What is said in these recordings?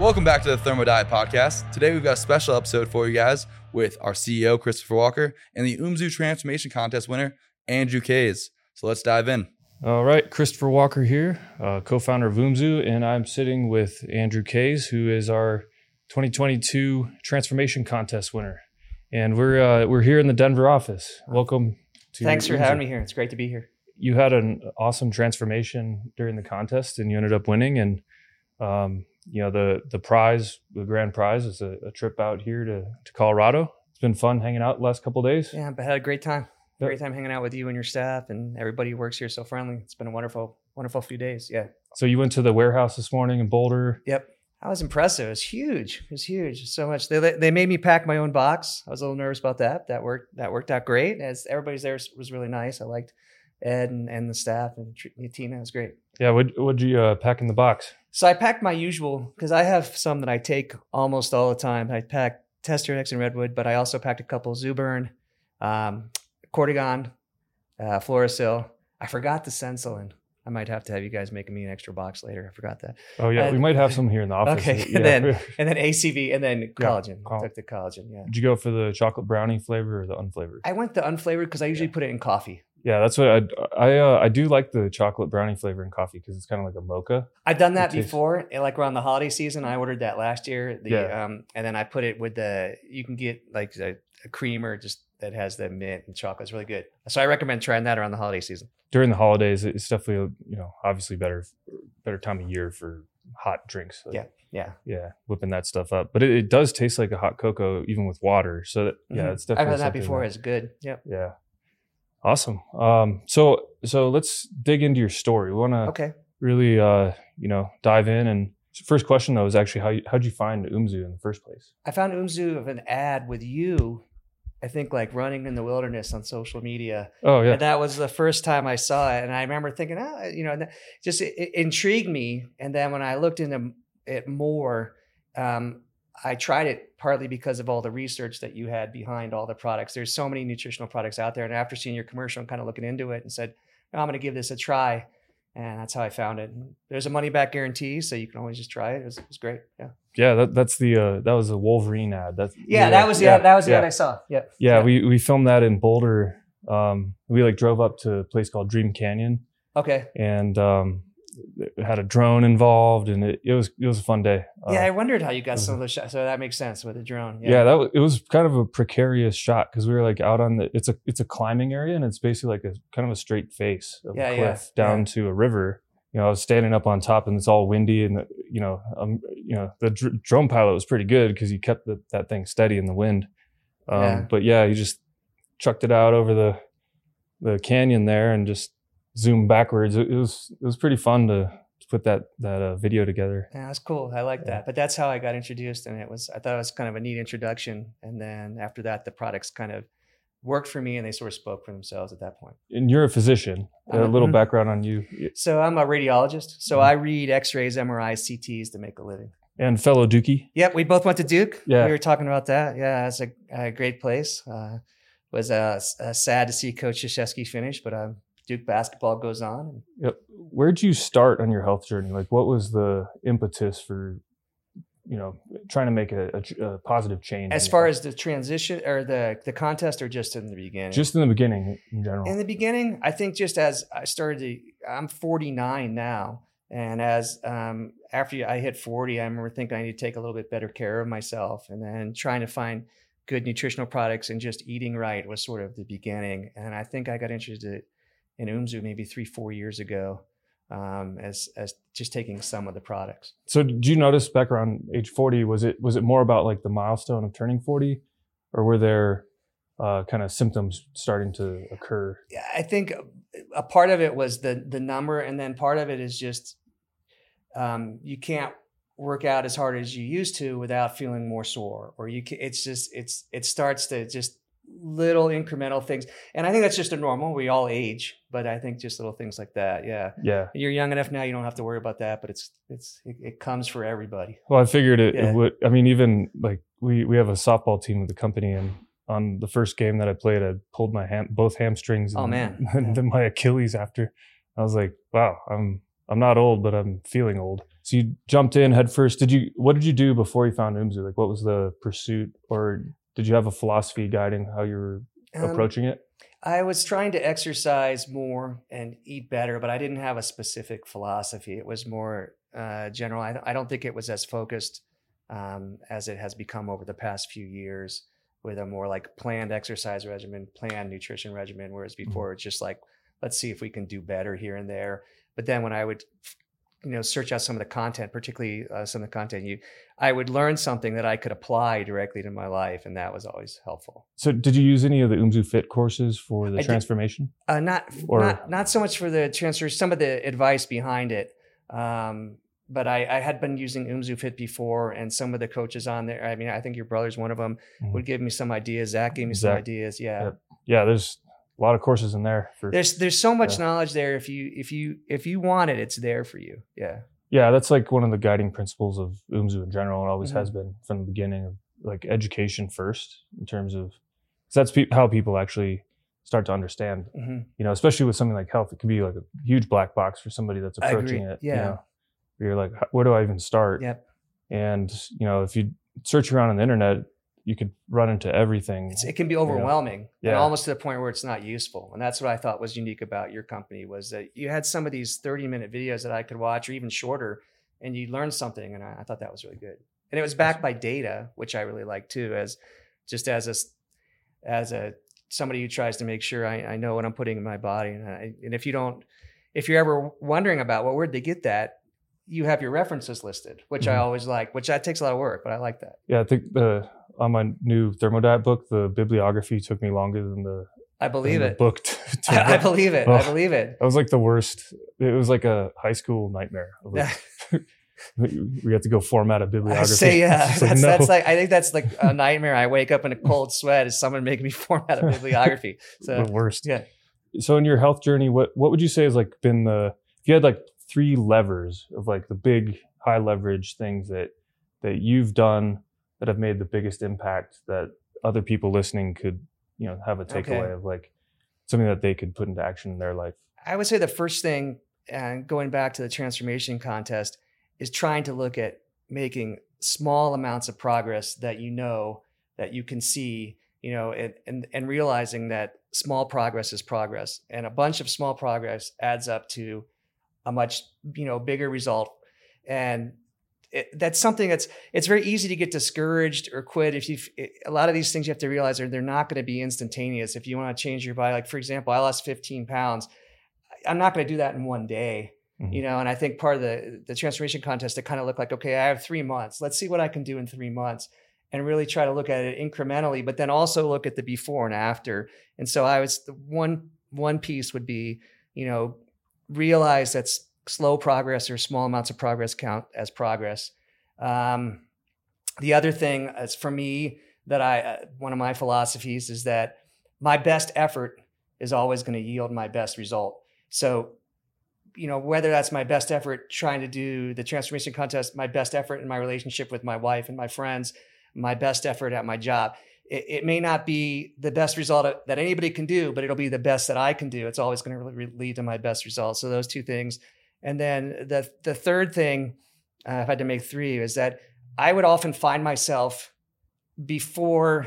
Welcome back to the Thermo Diet Podcast. Today we've got a special episode for you guys with our CEO, Christopher Walker, and the UMZU Transformation Contest winner, Andrew Kays. So let's dive in. All right, Christopher Walker here, uh, co-founder of UMZU, and I'm sitting with Andrew Kays, who is our 2022 Transformation Contest winner. And we're uh, we're here in the Denver office. Welcome to Thanks for UMZU. having me here. It's great to be here. You had an awesome transformation during the contest, and you ended up winning. And um, you know the the prize, the grand prize, is a, a trip out here to to Colorado. It's been fun hanging out the last couple days. Yeah, but I had a great time. Yep. Great time hanging out with you and your staff and everybody who works here so friendly. It's been a wonderful, wonderful few days. Yeah. So you went to the warehouse this morning in Boulder. Yep. That was impressive. It was huge. It was huge. So much. They they made me pack my own box. I was a little nervous about that. That worked. That worked out great. As everybody's there was really nice. I liked Ed and, and the staff and Tina. It was great. Yeah, what what'd you uh, pack in the box? So I packed my usual because I have some that I take almost all the time. I packed Tester X and Redwood, but I also packed a couple Zuburn, um, Cortigon, uh, Florasil. I forgot the Sensolin. I might have to have you guys making me an extra box later. I forgot that. Oh yeah, we might have some here in the office. Okay, Yeah. and then and then ACV and then collagen. col- Took the collagen. Yeah. Did you go for the chocolate brownie flavor or the unflavored? I went the unflavored because I usually put it in coffee. Yeah, that's what I I uh, I do like the chocolate brownie flavor in coffee because it's kind of like a mocha. I've done that It before, eh, like around the holiday season. I ordered that last year. The Yeah. um, and then I put it with the. You can get like a, a creamer just that has the mint and chocolate. It's really good. So I recommend trying that around the holiday season. During the holidays, it's definitely you know obviously better better time of year for hot drinks. Like, Yeah. Yeah, yeah, whipping that stuff up. But it, it does taste like a hot cocoa even with water. So that, yeah, Mhm. it's definitely I've had that before. It's good. Yep. yeah, awesome. Um, so so let's dig into your story. We want to Okay. really uh you know dive in and first question though is actually how you, how'd you find Umzu in the first place? I found Umzu of an ad with you. I think like running in the wilderness on social media. Oh yeah. And that was the first time I saw it. And I remember thinking, ah, you know, just it, it intrigued me. And then when I looked into it more, um, I tried it partly because of all the research that you had behind all the products. There's so many nutritional products out there. And after seeing your commercial and kind of looking into it and said, I'm going to give this a try. And that's how I found it. And there's a money back guarantee, so you can always just try it. It was, it was great. Yeah. Yeah, that, that's the uh, that was a Wolverine ad. That's Yeah, that was yeah, that was the ad I saw. Yeah. yeah, We we filmed that in Boulder. Um, we like drove up to a place called Dream Canyon Okay. and um, had a drone involved, and it, it was it was a fun day. Uh, Yeah, I wondered how you got some of those shots. So that makes sense with the drone. yeah, that was, it was kind of a precarious shot because we were like out on the it's a it's a climbing area and it's basically like a kind of a straight face of Yeah, a yeah, cliff down yeah. to a river. You know, I was standing up on top and it's all windy and you know, um, you know, the dr- drone pilot was pretty good because he kept the, that thing steady in the wind. Um, Yeah. But yeah, he just chucked it out over the the canyon there and just zoomed backwards. It, it was it was pretty fun to, put that that uh, video together. Yeah, that's cool. I like Yeah. that. But that's how I got introduced, and it was I thought it was kind of a neat introduction. And then after that, the products kind of worked for me, and they sort of spoke for themselves at that point. And you're a physician. A I'm a- little background on you So I'm a radiologist. So Mhm. I read X-rays, MRIs, CTs to make a living. and fellow Dookie. Yep, we both went to Duke. Yeah. we were talking about that. Yeah, it's a, a great place. Uh, was uh, uh, sad to see Coach Krzyzewski finish, but um, Duke basketball goes on. Yep. Where'd you start on your health journey? Like, what was the impetus for, you know, trying to make a, a a positive change? As far as the transition or the the contest, or just in the beginning, just in the beginning, in general. in the beginning i think just as i started to i'm 49 now and as um, after i hit 40 i remember thinking i need to take a little bit better care of myself and then trying to find good nutritional products and just eating right was sort of the beginning and i think i got interested in umzu maybe three four years ago um, as as just taking some of the products so, did you notice back around age forty? Was it was it more about like the milestone of turning forty, or were there uh, kind of symptoms starting to occur? Yeah, I think a part of it was the the number, and then part of it is just um, you can't work out as hard as you used to without feeling more sore, or you can, it's just it's it starts to just little incremental things, and I think that's just a normal. We all age, but I think just little things like that. Yeah, Yeah. you're young enough now; you don't have to worry about that, but it's it's it, it comes for everybody. Well, I figured it, Yeah. it would. I mean, even like we we have a softball team with the company, and on the first game that I played, I pulled my ham, both hamstrings. Oh, man. and then my Achilles after. I was like, wow, I'm I'm not old, but I'm feeling old. So you jumped in head first. Did you? What did you do before you found Umzu? Like, what was the pursuit, or did you have a philosophy guiding how you were Um, approaching it? I was trying to exercise more and eat better, but I didn't have a specific philosophy. It was more uh, general. I, I don't think it was as focused um, as it has become over the past few years with a more like planned exercise regimen, planned nutrition regimen, whereas before it's just like, let's see if we can do better here and there. But then when I would, you know, search out some of the content, particularly uh, some of the content you, I would learn something that I could apply directly to my life, and that was always helpful. So did you use any of the Umzu Fit courses for the I did. transformation? Uh, not Or- not not so much for the transfer, some of the advice behind it. Um, but I, I had been using Umzu Fit before, and some of the coaches on there. I mean, I think your brother's one of them. Mhm. Would give me some ideas. Zach gave me some ideas. Yeah, Yep. Yeah, there's a lot of courses in there for there's there's so much Yeah. knowledge there. If you if you if you want it, it's there for you. Yeah, Yeah, that's like one of the guiding principles of UMZU in general, and always Mhm. has been from the beginning of like education first in terms of 'cause that's pe- how people actually start to understand. hmm You know, especially with something like health, it can be like a huge black box for somebody that's approaching it. you Yeah. know, where you're like, where do I even start? Yep. And you know, if you search around on the internet, you could run into everything. it's, it can be overwhelming and Yeah. almost to the point where it's not useful. And that's what I thought was unique about your company was that you had some of these 30 minute videos that I could watch or even shorter and you learned something. And I, I thought that was really good. And it was backed by data, which I really like too, as just as a as a, somebody who tries to make sure I, I know what I'm putting in my body. And, I, and if you don't, if you're ever wondering about, well, where'd they get that? You have your references listed, which I Mhm. always like, which that takes a lot of work, but I like that. yeah, I think the on my new thermodiet book, the bibliography took me longer than the, I believe it. book. To, to I, I believe it. I Oh. believe it. That was like the worst. It was like a high school nightmare. like, we have to go format a bibliography. say yeah. Like, That's no. that's like I think that's like a nightmare. I wake up in a cold sweat as someone making me format a bibliography. So the worst. yeah. So in your health journey, what what would you say has like been the if you had like three levers of like the big high leverage things that that you've done that have made the biggest impact that other people listening could you know have a takeaway Okay. of like something that they could put into action in their life. I would say the first thing, and going back to the transformation contest, is trying to look at making small amounts of progress that you know that you can see, you know, and and, and realizing that small progress is progress, and a bunch of small progress adds up to a much you know bigger result, and it, that's something that's it's very easy to get discouraged or quit if you a lot of these things you have to realize are they're not going to be instantaneous if you want to change your body like for example i lost 15 pounds i'm not going to do that in one day Mhm. you know and i think part of the the transformation contest it kind of looked like okay i have three months let's see what i can do in three months and really try to look at it incrementally but then also look at the before and after and so i was the one one piece would be you know realize that s- slow progress or small amounts of progress count as progress. Um, the other thing is for me that i uh, one of my philosophies is that my best effort is always going to yield my best result. So you know whether that's my best effort trying to do the transformation contest my best effort in my relationship with my wife and my friends my best effort at my job it, it may not be the best result that anybody can do but it'll be the best that i can do. It's always going to really lead to my best result so those two things and then the the third thing uh, if i had to make three is that i would often find myself before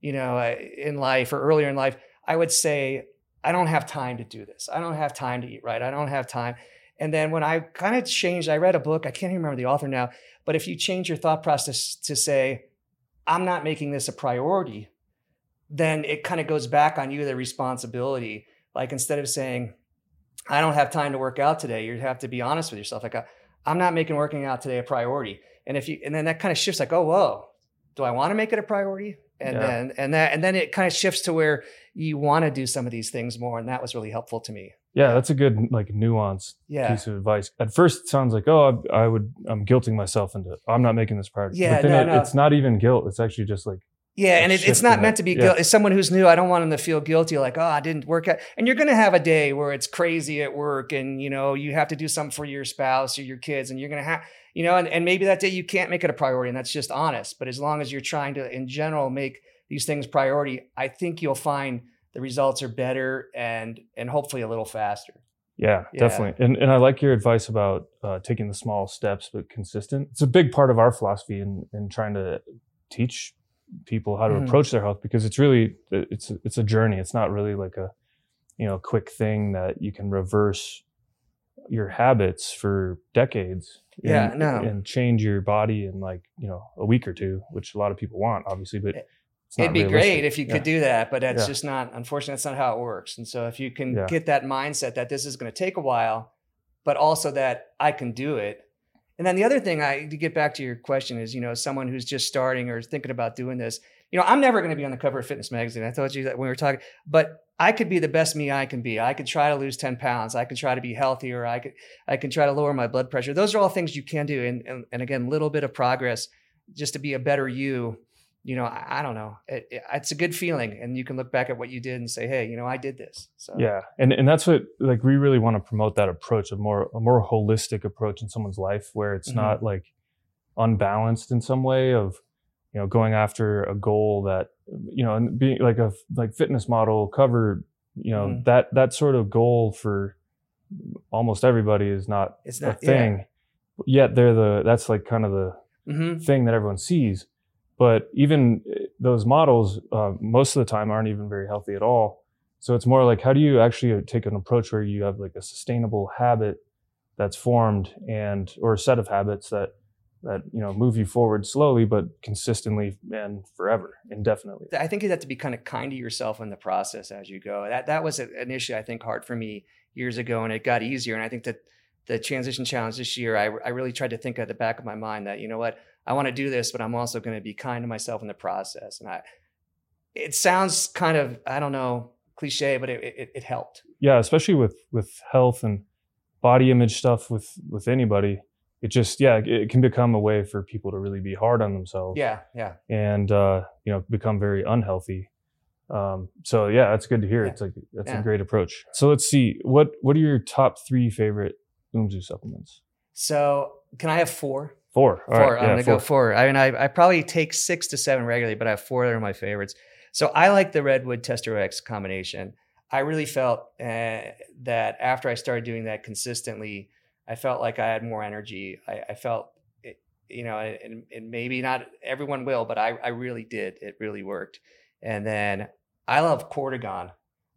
you know uh, in life or earlier in life i would say i don't have time to do this. I don't have time to eat right. I don't have time. And then when i kind of changed i read a book i can't even remember the author now but if you change your thought process to say i'm not making this a priority then it kind of goes back on you the responsibility. Like instead of saying i don't have time to work out today you have to be honest with yourself like i'm not making working out today a priority and if you and then that kind of shifts like oh whoa do i want to make it a priority and Yeah. then and that and then it kind of shifts to where you want to do some of these things more and that was really helpful to me Yeah, that's a good like nuanced yeah piece of advice. At first, it sounds like, oh, I, I would, I'm guilting myself into, I'm not making this priority. Yeah, but then no, it, no. it's not even guilt. It's actually just like, Yeah, and it, it's not meant to be Yeah. guilt. As someone who's new, I don't want them to feel guilty, like, oh, I didn't work out. And you're going to have a day where it's crazy at work, and you know you have to do something for your spouse or your kids, and you're going to have, you know, and, and maybe that day you can't make it a priority, and that's just honest. But as long as you're trying to, in general, make these things priority, I think you'll find the results are better and and hopefully a little faster. Yeah, Yeah. definitely. And and I like your advice about uh, taking the small steps but consistent. It's a big part of our philosophy in in trying to teach people how to Mhm. approach their health because it's really it's it's a journey. It's not really like a you know quick thing that you can reverse your habits for decades. Yeah, and, no. and change your body in like you know a week or two, which a lot of people want, obviously, but It'd be realistic. great if you Yeah. could do that, but that's Yeah. just not, unfortunately, that's not how it works. And so if you can Yeah. get that mindset that this is going to take a while, but also that I can do it. And then the other thing I to get back to your question is, you know, someone who's just starting or thinking about doing this, you know, I'm never going to be on the cover of Fitness Magazine. I told you that when we were talking, but I could be the best me I can be. I could try to lose 10 pounds. I can try to be healthier. I could, I can try to lower my blood pressure. Those are all things you can do. And, and, and again, little bit of progress just to be a better you you know, I, I don't know. It, it- it's a good feeling, and you can look back at what you did and say, "Hey, you know, I did this." So Yeah, and and that's what like we really want to promote that approach, a more a more holistic approach in someone's life where it's Mhm. not like unbalanced in some way of you know going after a goal that you know and being like a like fitness model cover you know Mhm. that that sort of goal for almost everybody is not it's a not thing yet they're the that's like kind of the Yeah. hmm thing that everyone sees. But even uh, those models, uh, most of the time, aren't even very healthy at all. So it's more like, how do you actually take an approach where you have like a sustainable habit that's formed and or a set of habits that that you know move you forward slowly but consistently and forever, indefinitely. I think you have to be kind of kind to yourself in the process as you go. That that was an issue I think, hard for me years ago, and it got easier. And I think that the transition challenge this year, I, I really tried to think at the back of my mind that you know what, I want to do this, but I'm also going to be kind to myself in the process. And I, it sounds kind of, I don't know, cliche, but it it, it helped. Yeah, especially with with health and body image stuff with with anybody. It just yeah, it, can become a way for people to really be hard on themselves. Yeah, yeah. and uh, you know become very unhealthy. Um, so yeah, that's good to hear. Yeah. It's like that's Yeah. a great approach. So let's see what what are your top three favorite Umzu supplements? So can I have four? Four. All four. right, I'm yeah, gonna go four. I mean, I, I probably take six to seven regularly, but I have four that are my favorites. So I like the Redwood Tester X combination. I really felt uh, that after I started doing that consistently, I felt like I had more energy. I, I felt, it, you know, and, and maybe not everyone will, but I, I really did. It really worked. And then I love Cortigon.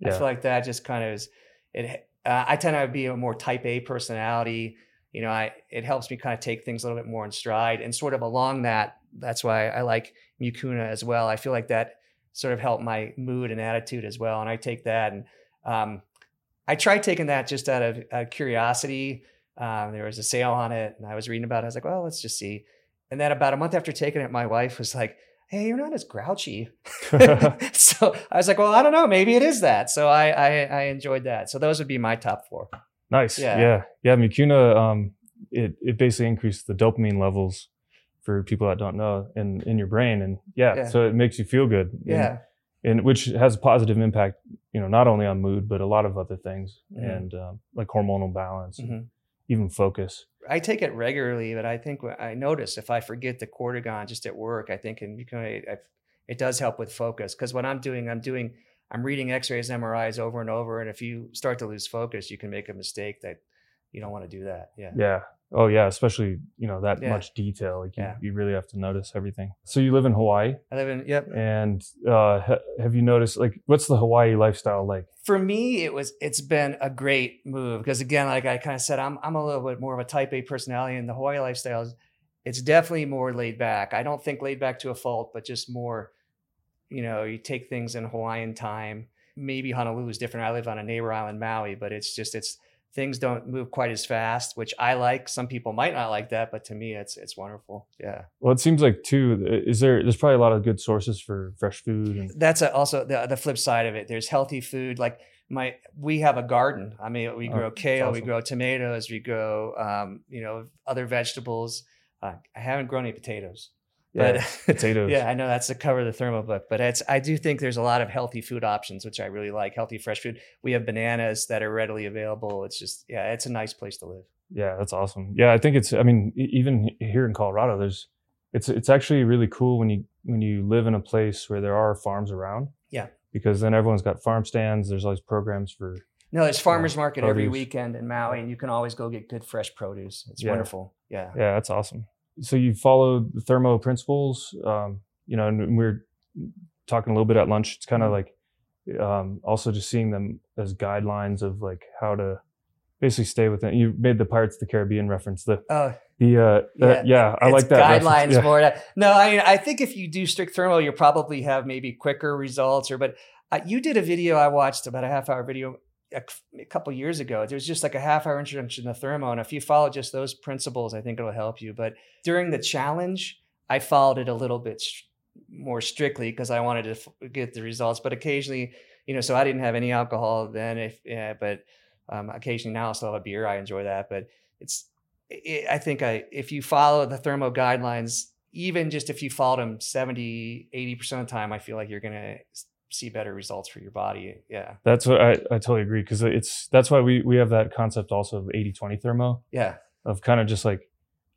I feel like that just kind of is it. Uh, I tend to be a more type A personality. You know, I it helps me kind of take things a little bit more in stride, and sort of along that. That's why I like Mucuna as well. I feel like that sort of helped my mood and attitude as well, and I take that and um, I tried taking that just out of uh, curiosity. Um, there was a sale on it, and I was reading about it. I was like, well, let's just see. And then about a month after taking it, my wife was like, "Hey, you're not as grouchy." so I was like, well, I don't know. Maybe it is that. So I, I, I enjoyed that. So those would be my top four. Nice. Yeah. Yeah. Yeah. Mucuna, um, it it basically increases the dopamine levels for people that don't know in in your brain, and yeah, Yeah. so it makes you feel good. And- Yeah. and which has a positive impact, you know, not only on mood but a lot of other things, Mhm. and um, like hormonal balance, and Mhm. even focus. I take it regularly, but I think what I notice if I forget the cortigon just at work, I think and you can, I, it does help with focus because what I'm doing, I'm doing, I'm reading X-rays, MRIs over and over, and if you start to lose focus, you can make a mistake that you don't want to do that. Yeah. Yeah. Oh yeah, especially you know that Yeah. much detail. Like you, Yeah. you really have to notice everything. So you live in Hawaii, I live in. Yep. and uh, ha- have you noticed like what's the Hawaii lifestyle like? for me it was it's been a great move because again like i kind of said i'm i'm a little bit more of a type a personality and the hawaii lifestyle is it's definitely more laid back i don't think laid back to a fault but just more you know you take things in hawaiian time maybe honolulu is different i live on a neighbor island maui but it's just it's things don't move quite as fast which i like some people might not like that but to me it's it's wonderful yeah Well, it seems like too. Is there? There's probably a lot of good sources for fresh food and that's a, also the, the flip side of it. There's healthy food. Like my, we have a garden. I mean, we Oh, grow that's kale, we grow tomatoes, we grow, um, you know, other vegetables. Uh, I haven't grown any potatoes, yeah, but potatoes. yeah, I know that's the cover of the thermal book, but it's, I do think there's a lot of healthy food options, which I really like. Healthy fresh food. We have bananas that are readily available. It's just, yeah, it's a nice place to live. Yeah, that's awesome. Yeah, I think it's. I mean, even here in Colorado, there's. It's it's actually really cool when you when you live in a place where there are farms around. Yeah. Because then everyone's got farm stands. There's always programs for No, there's farmers market every weekend in Maui, and you can always go get good fresh produce. It's Yeah. wonderful. Yeah. Yeah, that's awesome. So you followed the thermo principles, um, you know, and we are talking a little bit at lunch. It's kind of like um, also just seeing them as guidelines of like how to basically stay within. You made the Pirates of the Caribbean reference. The Oh, the uh, yeah, yeah I like that guidelines Yeah. more. That, no, I mean, I think if you do strict thermo, you'll probably have maybe quicker results. Or, but uh, you did a video I watched about a half hour video a, a couple years ago. There was just like a half hour introduction to thermo, and if you follow just those principles, I think it'll help you. But during the challenge, I followed it a little bit str- more strictly because I wanted to f- get the results. But occasionally, you know, so I didn't have any alcohol then. If yeah, but um, occasionally now I still have a beer. I enjoy that, but it's it, I think I if you follow the thermo guidelines, even just if you followed them 70, 80% of the time, I feel like you're to see better results for your body. Yeah. That's what I, I totally agree because it's that's why we we have that concept also of 80-20 thermo Yeah. of kind of just like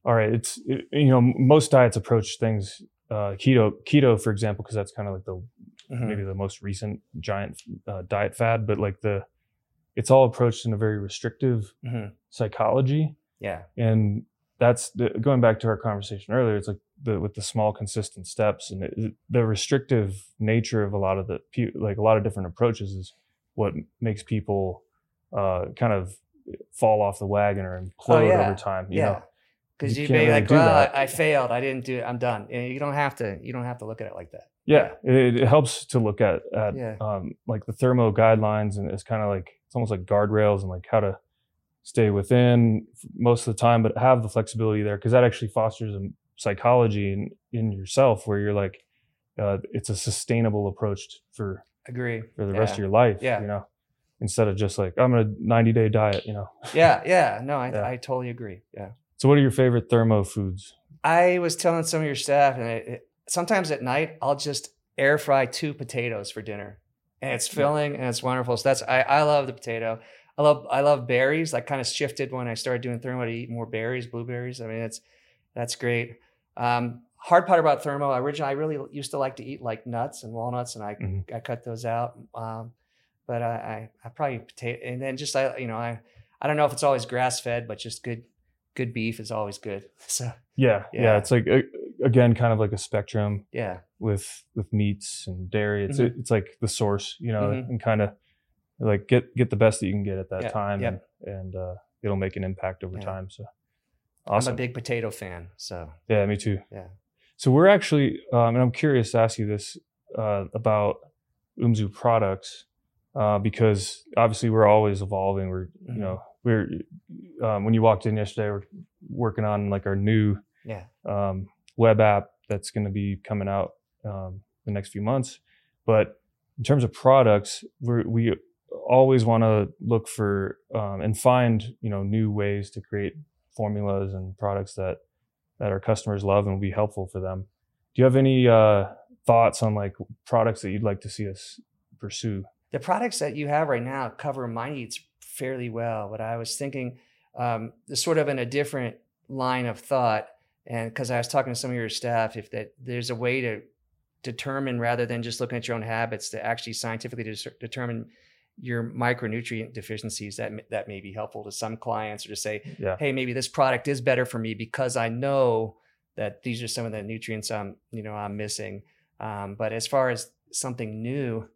all right it's it, you know most diets approach things uh, keto keto for example because that's kind of like the Mhm. maybe the most recent giant uh, diet fad but like the it's all approached in a very restrictive Mhm. psychology Yeah. and that's the, going back to our conversation earlier it's like the with the small consistent steps and it, the restrictive nature of a lot of the like a lot of different approaches is what makes people uh kind of fall off the wagon or implode Oh, yeah. over time you Yeah. Because you, you be really like, well, that. I failed. I didn't do it. I'm done. And you don't have to. You don't have to look at it like that. yeah it, it helps to look at at Yeah. um like the thermo guidelines and it's kind of like it's almost like guardrails and like how to stay within most of the time but have the flexibility there because that actually fosters a psychology in, in yourself where you're like uh, it's a sustainable approach for Agree. for the yeah. rest of your life Yeah. you know instead of just like i'm on a 90 day diet you know Yeah. Yeah. No, I, Yeah. I totally agree. Yeah. so what are your favorite thermo foods I was telling some of your staff, and it- sometimes at night I'll just air fry two potatoes for dinner, and it's filling and it's wonderful. So that's I, I love the potato. I love I love berries. I kind of shifted when I started doing thermo to eat more berries, blueberries. I mean, it's that's great. Um, hard part about thermo. Originally, I really used to like to eat like nuts and walnuts, and I Mhm. I cut those out. Um, but I, I I probably potato, and then just I you know I I don't know if it's always grass fed, but just good good beef is always good. So yeah yeah, Yeah. it's like uh, again kind of like a spectrum yeah. with with meats and dairy. It's Mhm. it's like the source, you know, Mhm. and kind of like get get the best that you can get at that Yeah, time, yeah. and, and uh, it'll make an impact over time. So I'm a big potato fan. So yeah, me too. Yeah. So we're actually, um, and I'm curious to ask you this uh, about Umzu products uh, because obviously we're always evolving. We're Mhm. you know we're um, when you walked in yesterday, we're working on like our new yeah. um, web app that's going to be coming out um, the next few months. But in terms of products, we're, we always want to look for um, and find you know new ways to create formulas and products that that our customers love and will be helpful for them. Do you have any uh, thoughts on like products that you'd like to see us pursue? The products that you have right now cover my needs fairly well, but I was thinking um, sort of in a different line of thought. And because I was talking to some of your staff, if that there's a way to determine rather than just looking at your own habits to actually scientifically dis- determine your micronutrient deficiencies that that may be helpful to some clients or to say Yeah. hey maybe this product is better for me because i know that these are some of the nutrients i'm you know i'm missing um, but as far as something new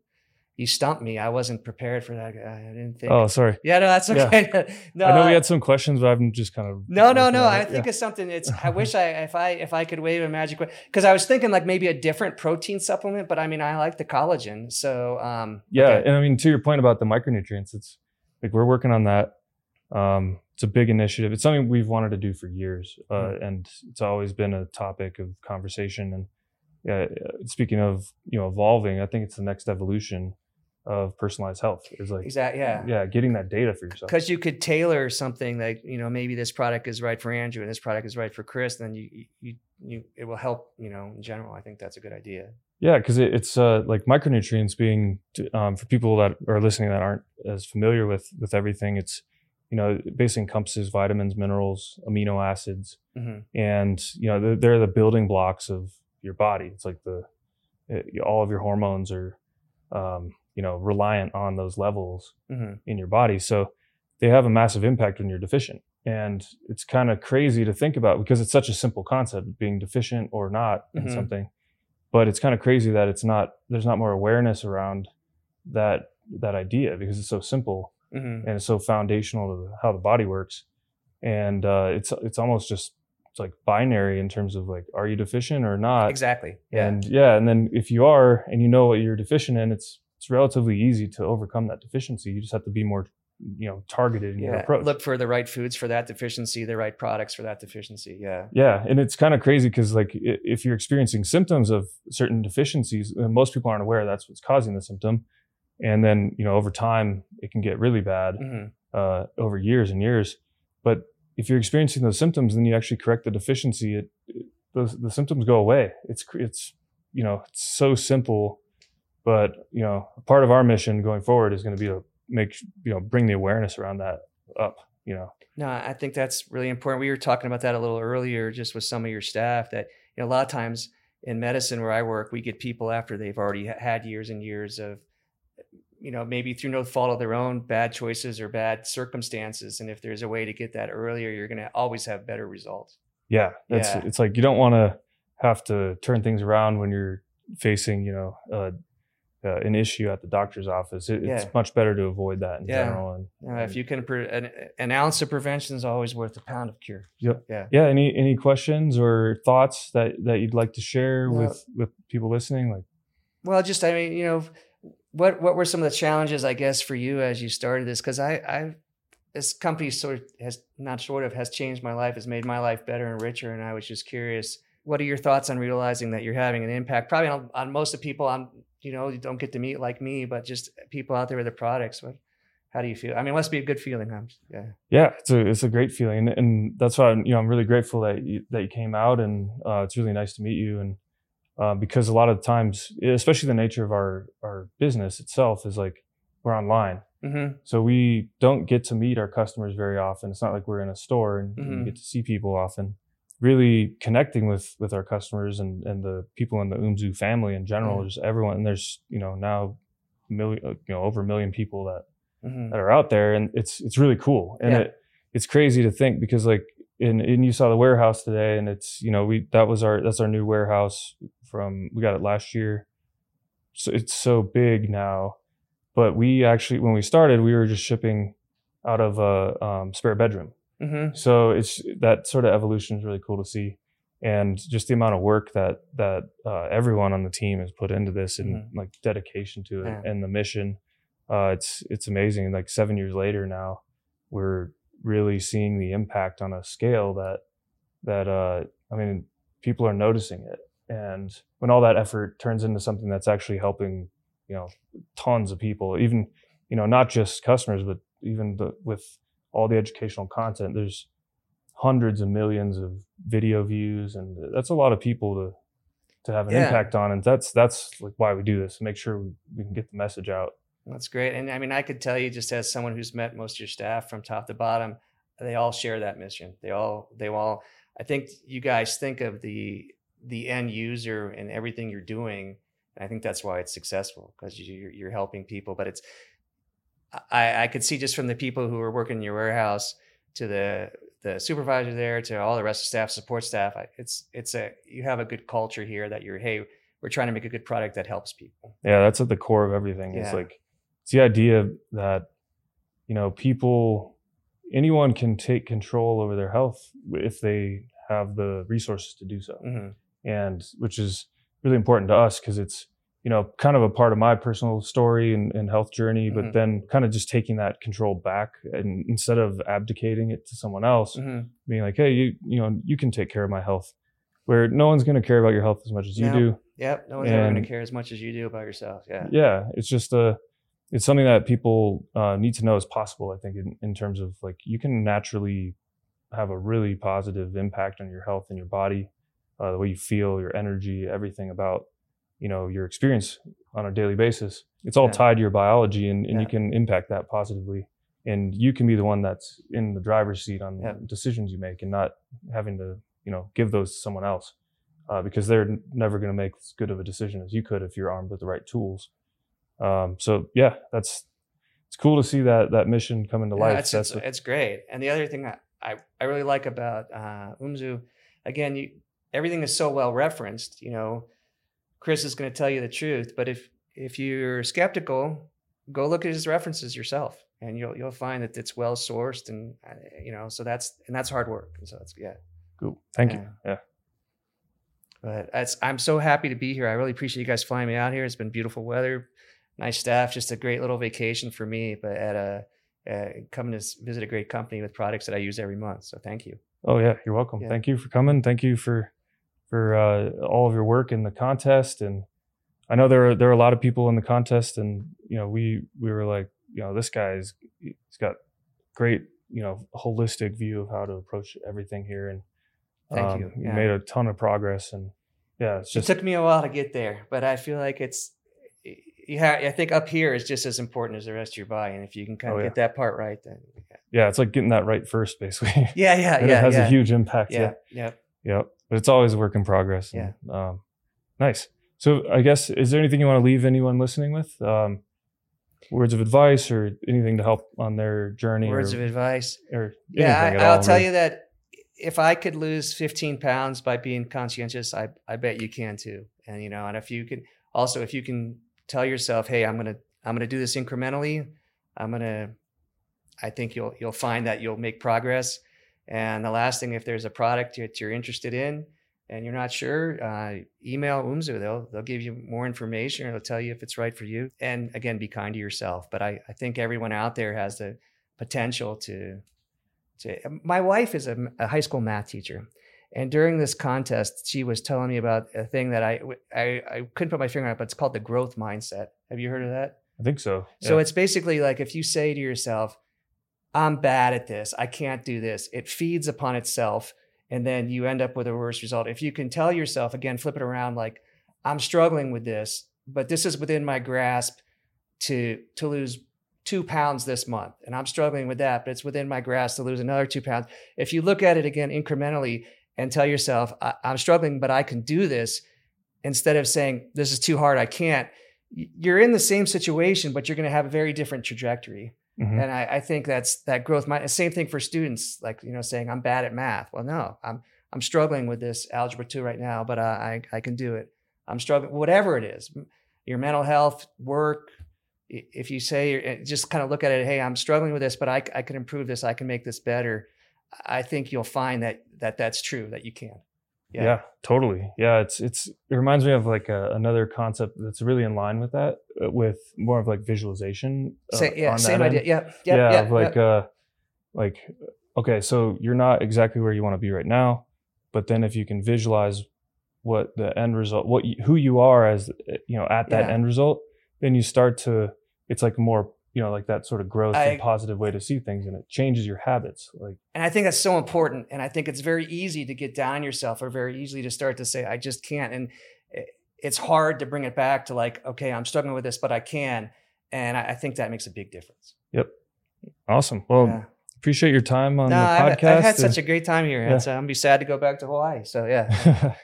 you stumped me i wasn't prepared for that i didn't think Oh, sorry. yeah no that's Yeah. okay no I know we had some questions, but I'm just kind of no, no, no. I it. think Yeah. it's something. It's. I wish I if I if I could wave a magic because I was thinking like maybe a different protein supplement, but I mean I like the collagen, so um. Yeah, okay. and I mean to your point about the micronutrients, it's like we're working on that. Um, it's a big initiative. It's something we've wanted to do for years, uh, Mhm. and it's always been a topic of conversation. And uh, speaking of you know evolving, I think it's the next evolution of personalized health. Is like exactly. Yeah. yeah, getting that data for yourself. Because you could tailor something like you know maybe this product is right for Andrew and this product is right for Chris, then you you you it will help you know in general. I think that's a good idea. Yeah, because it, it's uh, like micronutrients being um, for people that are listening that aren't as familiar with with everything. It's you know it basically encompasses vitamins, minerals, amino acids, hmm and you know they're, they're the building blocks of your body. It's like the it, all of your hormones are um, you know reliant on those levels hmm in your body. So they have a massive impact when you're deficient. And it's kind of crazy to think about because it's such a simple concept being deficient or not in Mhm. something. But it's kind of crazy that it's not there's not more awareness around that that idea because it's so simple hmm and it's so foundational to how the body works. And uh, it's it's almost just it's like binary in terms of like are you deficient or not? Exactly. Yeah. And yeah, and then if you are and you know what you're deficient in, it's it's relatively easy to overcome that deficiency. You just have to be more, you know, targeted in your approach. Look for the right foods for that deficiency, the right products for that deficiency. Yeah. yeah, and it's kind of crazy because like if you're experiencing symptoms of certain deficiencies, uh, most people aren't aware that's what's causing the symptom, and then you know over time it can get really bad hmm uh, over years and years. But if you're experiencing those symptoms, then you actually correct the deficiency. It, it those the symptoms go away. It's it's you know it's so simple, but you know part of our mission going forward is going to be to make you know bring the awareness around that up. You know. No, I think that's really important. We were talking about that a little earlier, just with some of your staff. That you know, a lot of times in medicine where I work, we get people after they've already had years and years of, you know, maybe through no fault of their own, bad choices or bad circumstances. And if there's a way to get that earlier, you're going to always have better results. Yeah, it's Yeah. it's like you don't want to have to turn things around when you're facing you know uh, uh, an issue at the doctor's office. It, Yeah. It's much better to avoid that in Yeah. general. And Uh, if you can, pre- an, an ounce of prevention is always worth a pound of cure. Yep. Yeah. yeah, any any questions or thoughts that that you'd like to share with with people listening? Like, Well, just I mean, you know, what what were some of the challenges, I guess, for you as you started this? Because I, I, this company sort of has not sort of has changed my life, has made my life better and richer, and I was just curious. What are your thoughts on realizing that you're having an impact, probably on, on most of the people on you know you don't get to meet like me, but just people out there with the products. What, how do you feel? I mean, it must be a good feeling, huh? Yeah. yeah, it's a it's a great feeling, and, and that's why you know I'm really grateful that you, that you came out, and uh, it's really nice to meet you, and uh, because a lot of times, especially the nature of our our business itself is like we're online. Mm-hmm. So we don't get to meet our customers very often. It's not like we're in a store and Mhm. we get to see people often. Really connecting with with our customers and and the people in the Umzu family in general, Yeah. just everyone. And there's you know now million, uh, you know over a million people that Mm-hmm. that are out there, and it's it's really cool. And Yeah. it it's crazy to think because like in and you saw the warehouse today, and it's you know we that was our that's our new warehouse from we got it last year. So it's so big now, but we actually when we started we were just shipping out of a um, spare bedroom. Mm-hmm. So it's that sort of evolution is really cool to see, and just the amount of work that that uh, everyone on the team has put into this and like dedication to it Mm-hmm. Yeah. and the mission. Uh, it's it's amazing. Like seven years later now, we're really seeing the impact on a scale that that uh, I mean people are noticing it, and when all that effort turns into something that's actually helping, you know, tons of people, even you know not just customers, but even the, with all the educational content, there's hundreds of millions of video views, and that's a lot of people to to have an Yeah. impact on, and that's that's like why we do this, make sure we, we can get the message out. That's great. And I mean, I could tell you just as someone who's met most of your staff from top to bottom, they all share that mission. They all, they all, I think you guys think of the, the end user and everything you're doing. And I think that's why it's successful because you're, you're helping people, but it's, I, I could see just from the people who are working in your warehouse to the, the supervisor there to all the rest of staff, support staff. It's, it's a, you have a good culture here that you're, Hey, we're trying to make a good product that helps people. Yeah, that's at the core of everything. It's like it's the idea that you know people, anyone can take control over their health if they have the resources to do so, hmm and which is really important to us because it's you know kind of a part of my personal story and, and health journey, but then kind of just taking that control back and instead of abdicating it to someone else, hmm being like, hey, you you know you can take care of my health, where no one's going to care about your health as much as you No. do. Yep. No one's ever going to care as much as you do about yourself. Yeah. yeah it's just a it's something that people uh, need to know is possible i think in, in terms of like you can naturally have a really positive impact on your health and your body uh, the way you feel your energy everything about you know your experience on a daily basis it's all Yeah. tied to your biology and, and you can impact that positively and you can be the one that's in the driver's seat on Yeah. decisions you make and not having to you know give those to someone else uh, because they're never going to make as good of a decision as you could if you're armed with the right tools Um, so yeah, that's it's cool to see that that mission come into Yeah, life. it's, That's it's, it's great. And the other thing that I, I really like about uh, Umzu, again, you everything is so well referenced. You know, Chris is going to tell you the truth, but if if you're skeptical, go look at his references yourself, and you'll you'll find that it's well sourced, and uh, you know, so that's and that's hard work. And so that's yeah. cool. Thank you. Yeah. Yeah. But that's, I'm so happy to be here. I really appreciate you guys flying me out here. It's been beautiful weather, nice staff, just a great little vacation for me. But at a uh, coming to visit a great company with products that I use every month. So thank you. Oh yeah, you're welcome. Yeah. Thank you for coming. Thank you for for uh, all of your work in the contest. And I know there are there are a lot of people in the contest, and you know we we were like, you know, this guy's he's got great you know holistic view of how to approach everything here, and Thank you. um, you Yeah. made a ton of progress. And yeah, just it took me a while to get there, but I feel like it's have. I think up here is just as important as the rest of your body, and if you can kind of Oh, yeah. get that part right, then yeah, it's like getting that right first, basically. yeah, yeah, yeah, it has yeah, a huge impact. yeah, yeah. Yep. But it's always a work in progress. and, Um, nice. So I guess is there anything you want to leave anyone listening with? Um, words of advice or anything to help on their journey? Words or, of advice. or Yeah, I, at all, I'll tell really? you that if I could lose 15 pounds by being conscientious, I, I bet you can too. And you know, and if you can also if you can tell yourself, hey, I'm gonna I'm gonna do this incrementally, I'm gonna I think you'll you'll find that you'll make progress. And the last thing, if there's a product that you're interested in and you're not sure, uh, email Umzu. They'll they'll give you more information or they'll tell you if it's right for you. And again, be kind to yourself. But I, I think everyone out there has the potential to to my wife is a, a high school math teacher and during this contest she was telling me about a thing that I, I i couldn't put my finger on it but it's called the growth mindset have you heard of that I think so. so it's basically like if you say to yourself i'm bad at this. I can't do this. It feeds upon itself and then you end up with a worse result. If you can tell yourself again flip it around like i'm struggling with this but this is within my grasp to to lose two pounds this month and i'm struggling with that but it's within my grasp to lose another two pounds. If you look at it again incrementally and tell yourself i'm struggling but i can do this instead of saying this is too hard i can't you're in the same situation but you're going to have a very different trajectory Mhm. and I, I think that's that growth mind same thing for students like you know saying i'm bad at math. Well no i'm i'm struggling with this algebra 2 right now but I, I i can do it. I'm struggling whatever it is your mental health work if you say you're- just kind of look at it hey i'm struggling with this but i, I can improve this i can make this better. I think you'll find that that that's true that you can yeah. totally. Yeah, it's it's it reminds me of like a, another concept that's really in line with that, uh, with more of like visualization. uh, Say, yeah same idea yeah yeah yeah, yeah, of like uh like okay so you're not exactly where you want to be right now but then if you can visualize what the end result what you, who you are as uh, you know at that Yeah. end result then you start to it's like more you know like that sort of growth I- and positive way to see things and it changes your habits like And I think that's so important. And I think it's very easy to get down yourself or very easily to start to say, I just can't. And it's hard to bring it back to like, okay, I'm struggling with this, but I can. And I, I think that makes a big difference. Yep awesome well Yeah. appreciate your time on No, the I've, podcast I've had and- such a great time here. Yeah. It's, uh, I'm gonna be sad to go back to Hawaii. So yeah,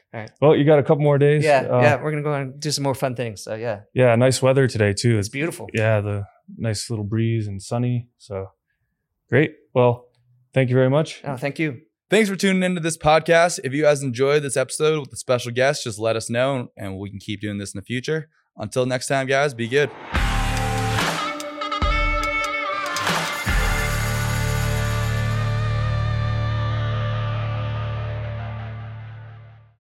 all right well you got a couple more days yeah, Uh, yeah. We're gonna go and do some more fun things. So yeah, yeah nice weather today too it's beautiful. yeah, the nice little breeze and sunny. So great. Well, thank you very much. Oh, thank you. Thanks for tuning into this podcast. If you guys enjoyed this episode with the special guest, just let us know and we can keep doing this in the future. Until next time, guys, be good.